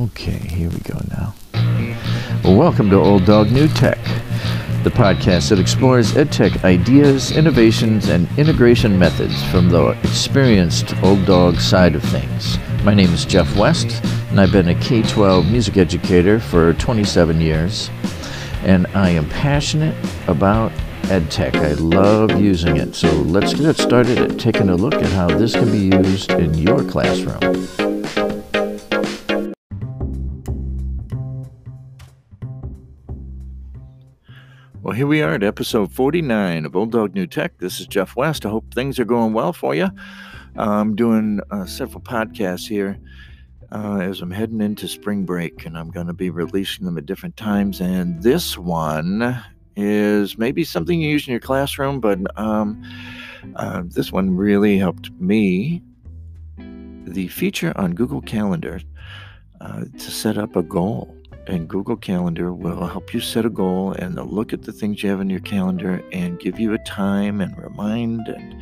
Okay, here we go now. Welcome to Old Dog New Tech, the podcast that explores EdTech ideas, innovations, and integration methods from the experienced old dog side of things. My name is Jeff West, and I've been a K 12 music educator for 27 years, and I am passionate about EdTech. I love using it. So let's get started at taking a look at how this can be used in your classroom. Well, here we are at episode 49 of Old Dog New Tech. This is Jeff West. I hope things are going well for you. I'm doing uh, several podcasts here uh, as I'm heading into spring break, and I'm going to be releasing them at different times. And this one is maybe something you use in your classroom, but um, uh, this one really helped me. The feature on Google Calendar uh, to set up a goal and Google Calendar will help you set a goal and they'll look at the things you have in your calendar and give you a time and remind. And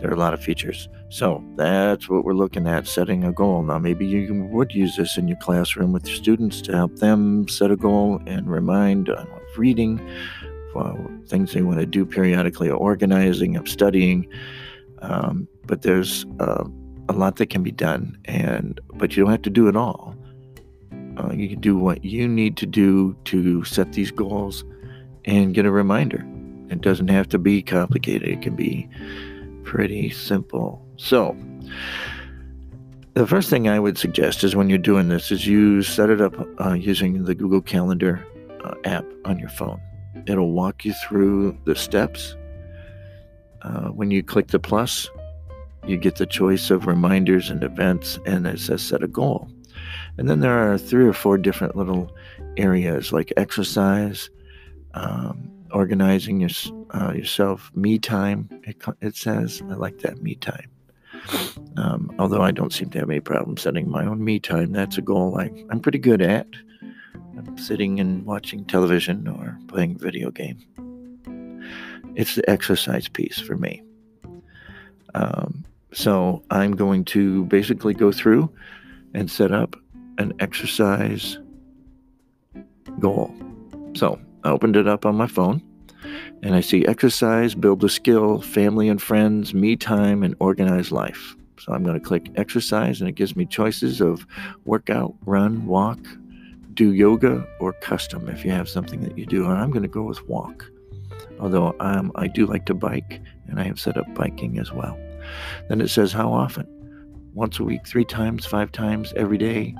there are a lot of features. So that's what we're looking at setting a goal. Now, maybe you would use this in your classroom with your students to help them set a goal and remind on reading, things they want to do periodically, organizing, of studying. Um, but there's uh, a lot that can be done, and but you don't have to do it all. Uh, you can do what you need to do to set these goals and get a reminder. It doesn't have to be complicated, it can be pretty simple. So, the first thing I would suggest is when you're doing this is you set it up uh, using the Google Calendar uh, app on your phone. It'll walk you through the steps. Uh, when you click the plus, you get the choice of reminders and events, and it says set a goal. And then there are three or four different little areas like exercise, um, organizing your, uh, yourself, me time. It, it, says, I like that me time. Um, although I don't seem to have any problem setting my own me time, that's a goal I, I'm pretty good at. I'm sitting and watching television or playing video game. It's the exercise piece for me. Um, so I'm going to basically go through and set up an exercise goal. So I opened it up on my phone and I see exercise, build a skill, family and friends, me time, and organize life. So I'm going to click exercise and it gives me choices of workout, run, walk, do yoga, or custom if you have something that you do. And I'm going to go with walk. Although um, I do like to bike and I have set up biking as well. Then it says how often once a week, three times, five times, every day.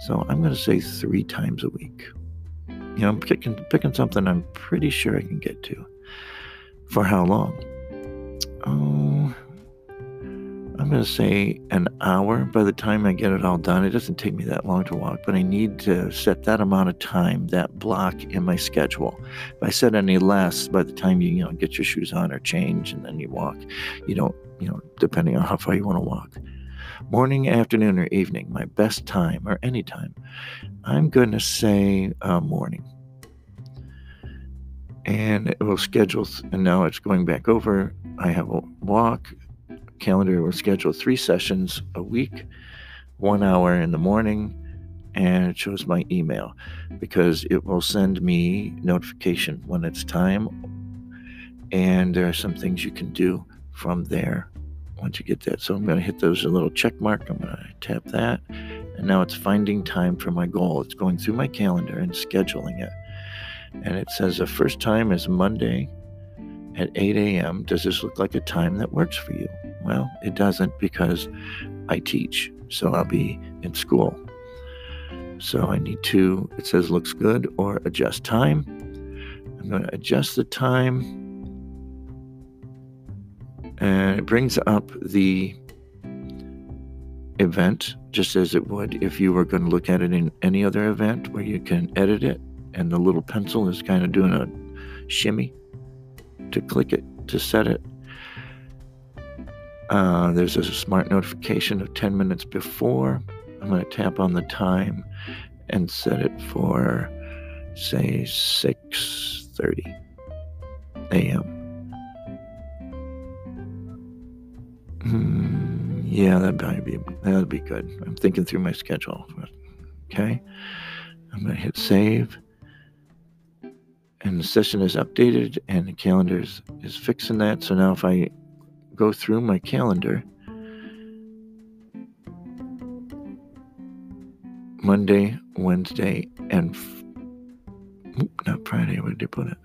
So I'm going to say three times a week. You know, I'm picking, picking something I'm pretty sure I can get to. For how long? Oh, I'm going to say an hour by the time I get it all done. It doesn't take me that long to walk, but I need to set that amount of time, that block in my schedule. If I set any less, by the time you, you know, get your shoes on or change and then you walk, you don't, you know, depending on how far you want to walk morning, afternoon, or evening, my best time, or any time. I'm going to say uh, morning. And it will schedule, and now it's going back over. I have a walk calendar will schedule three sessions a week, one hour in the morning, and it shows my email because it will send me notification when it's time. And there are some things you can do from there once you get that. So I'm going to hit those a little check mark. I'm going to tap that. And now it's finding time for my goal. It's going through my calendar and scheduling it. And it says the first time is Monday at 8 a.m. Does this look like a time that works for you? Well, it doesn't because I teach. So I'll be in school. So I need to, it says looks good or adjust time. I'm going to adjust the time and it brings up the event just as it would if you were going to look at it in any other event where you can edit it and the little pencil is kind of doing a shimmy to click it to set it. Uh, there's a smart notification of 10 minutes before. I'm going to tap on the time and set it for say 6:30 a.m. Hmm, yeah, that might be that'd be good. I'm thinking through my schedule. Okay. I'm to hit save. And the session is updated and the calendar is, is fixing that. So now if I go through my calendar, Monday, Wednesday, and f- not Friday, where did they put it?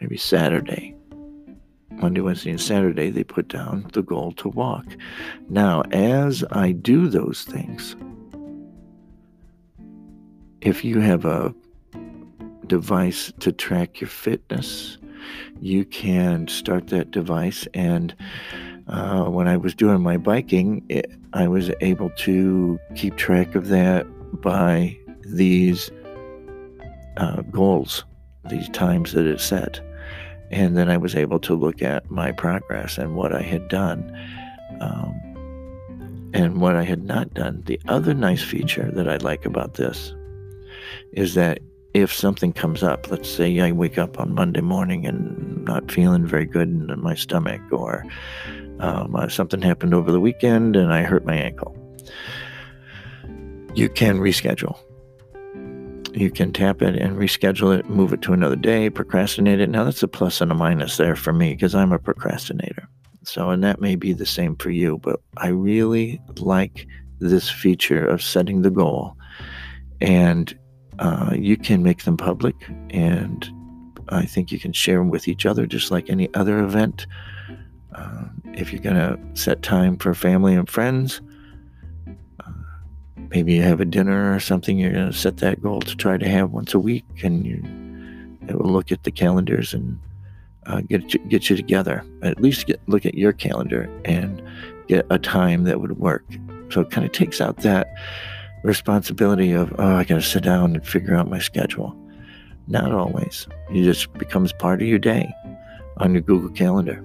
Maybe Saturday. Monday, Wednesday, and Saturday, they put down the goal to walk. Now, as I do those things, if you have a device to track your fitness, you can start that device. And uh, when I was doing my biking, it, I was able to keep track of that by these uh, goals, these times that it set. And then I was able to look at my progress and what I had done um, and what I had not done. The other nice feature that I like about this is that if something comes up, let's say I wake up on Monday morning and not feeling very good in my stomach, or um, uh, something happened over the weekend and I hurt my ankle, you can reschedule. You can tap it and reschedule it, move it to another day, procrastinate it. Now, that's a plus and a minus there for me because I'm a procrastinator. So, and that may be the same for you, but I really like this feature of setting the goal. And uh, you can make them public, and I think you can share them with each other just like any other event. Uh, if you're going to set time for family and friends, maybe you have a dinner or something you're going to set that goal to try to have once a week and you it will look at the calendars and uh, get you, get you together. At least get look at your calendar and get a time that would work. So it kind of takes out that responsibility of oh i gotta sit down and figure out my schedule. Not always. It just becomes part of your day on your google calendar.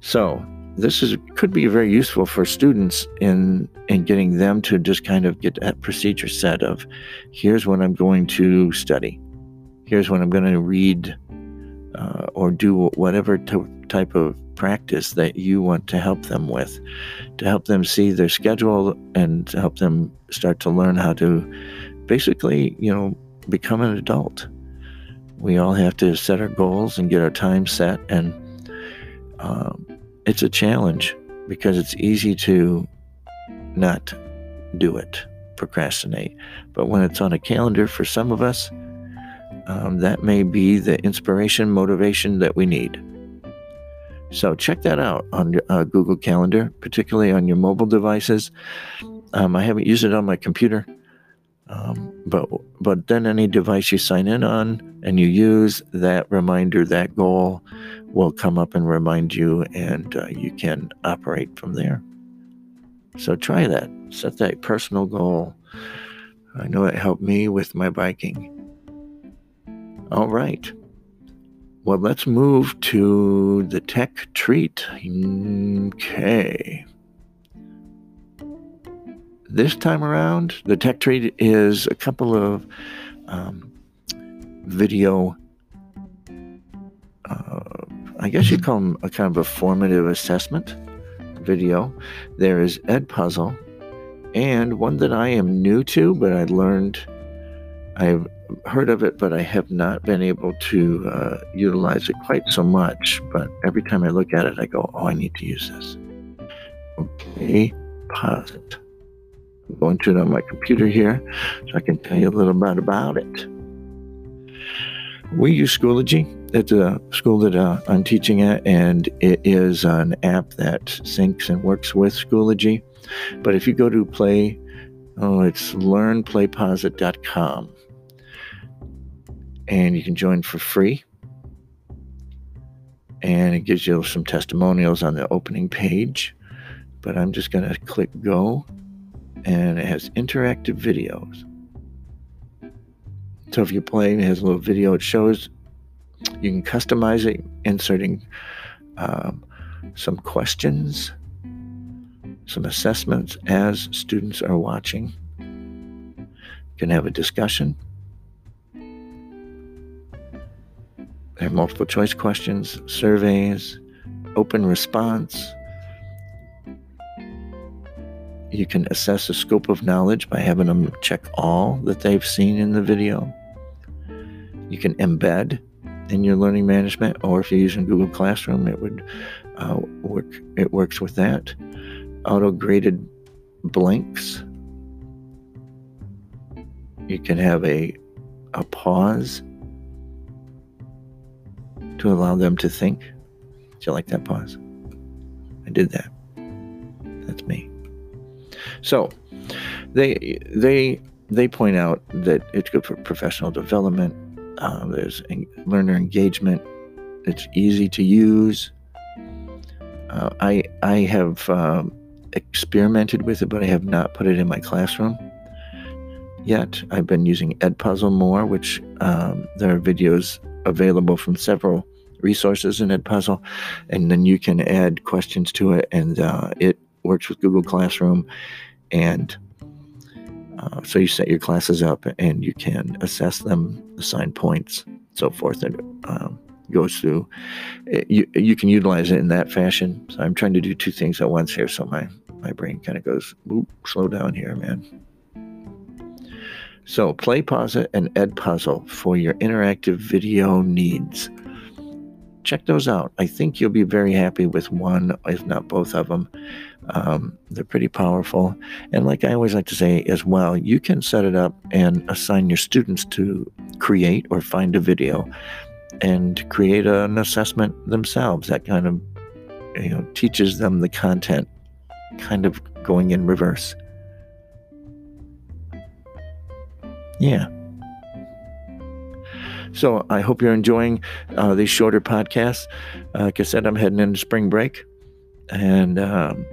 So this is could be very useful for students in in getting them to just kind of get that procedure set of here's what I'm going to study, here's what I'm going to read uh, or do whatever t- type of practice that you want to help them with, to help them see their schedule and to help them start to learn how to basically you know become an adult. We all have to set our goals and get our time set and. Um, it's a challenge because it's easy to not do it, procrastinate. But when it's on a calendar for some of us, um, that may be the inspiration, motivation that we need. So check that out on uh, Google Calendar, particularly on your mobile devices. Um, I haven't used it on my computer, um, but but then any device you sign in on and you use that reminder, that goal, will come up and remind you, and uh, you can operate from there. So try that. Set that personal goal. I know it helped me with my biking. All right. Well, let's move to the tech treat. Okay. This time around, the tech treat is a couple of um, video uh, I guess you'd call them a kind of a formative assessment video. There is Edpuzzle, and one that I am new to, but I learned, I've heard of it, but I have not been able to uh, utilize it quite so much. But every time I look at it, I go, oh, I need to use this. Okay, pause it. I'm going to it on my computer here so I can tell you a little bit about it. We use Schoology at the school that uh, I'm teaching at, and it is an app that syncs and works with Schoology. But if you go to Play, oh, it's learnplayposit.com, and you can join for free. And it gives you some testimonials on the opening page. But I'm just going to click go, and it has interactive videos. So if you're playing, it has a little video. It shows you can customize it, inserting um, some questions, some assessments as students are watching. You can have a discussion. There are multiple choice questions, surveys, open response. You can assess the scope of knowledge by having them check all that they've seen in the video. You can embed in your learning management, or if you're using Google Classroom, it would uh, work. It works with that. Auto graded blanks. You can have a a pause to allow them to think. Do you like that pause? I did that. That's me. So they they they point out that it's good for professional development. Um, there's learner engagement. It's easy to use. Uh, I I have um, experimented with it, but I have not put it in my classroom yet. I've been using Edpuzzle more, which um, there are videos available from several resources in Edpuzzle, and then you can add questions to it, and uh, it works with Google Classroom, and uh, so you set your classes up, and you can assess them, assign points, so forth, and um, goes through. It, you you can utilize it in that fashion. So I'm trying to do two things at once here, so my my brain kind of goes, slow down here, man. So, Play Pause and Edpuzzle for your interactive video needs. Check those out. I think you'll be very happy with one, if not both of them. Um, they're pretty powerful. And, like I always like to say as well, you can set it up and assign your students to create or find a video and create an assessment themselves. That kind of you know teaches them the content, kind of going in reverse. Yeah. So I hope you're enjoying uh, these shorter podcasts. Uh, like I said, I'm heading into spring break, and um,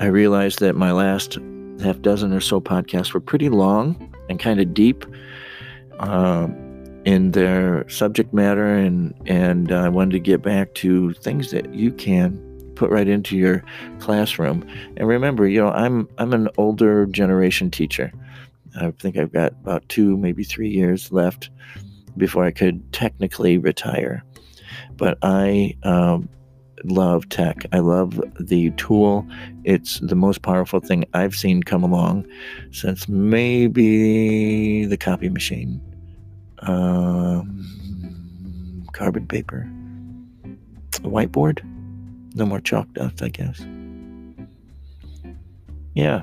I realized that my last half dozen or so podcasts were pretty long and kind of deep uh, in their subject matter, and and I wanted to get back to things that you can put right into your classroom. And remember, you know, I'm I'm an older generation teacher. I think I've got about two, maybe three years left before I could technically retire. But I um, love tech. I love the tool. It's the most powerful thing I've seen come along since maybe the copy machine, um, carbon paper, whiteboard. No more chalk dust, I guess. Yeah,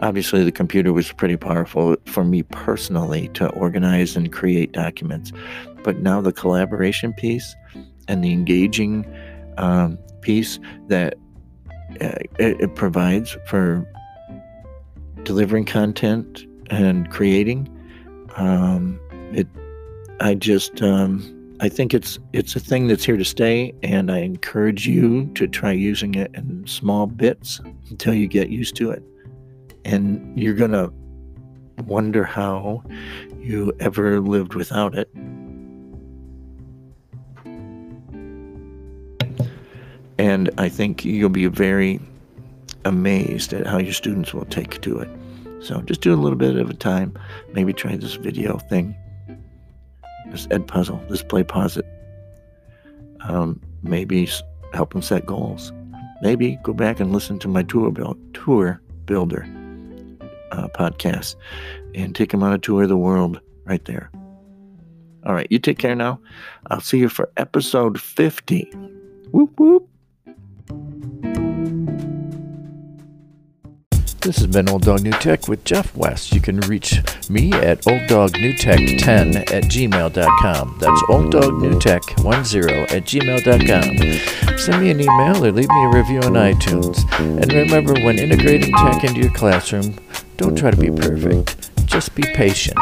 Obviously, the computer was pretty powerful for me personally to organize and create documents. But now the collaboration piece and the engaging um, piece that uh, it, it, provides for delivering content and creating, um, it, I just, um, I think it's it's a thing that's here to stay, and I encourage you to try using it in small bits until you get used to it and you're to wonder how you ever lived without it. And I think you'll be very amazed at how your students will take to it. So just do a little bit at a time. Maybe try this video thing, this Edpuzzle, this PlayPosit. Um, maybe help them set goals. Maybe go back and listen to my tour build, tour builder uh, podcast and take them on a tour of the world right there. All right, you take care now. I'll see you for episode 50. Whoop, whoop. This has been Old Dog New Tech with Jeff West. You can reach me at olddognewtech10 at gmail.com. That's olddognewtech10 at gmail.com. Send me an email or leave me a review on iTunes. And remember, when integrating tech into your classroom, don't try to be perfect. Just be patient.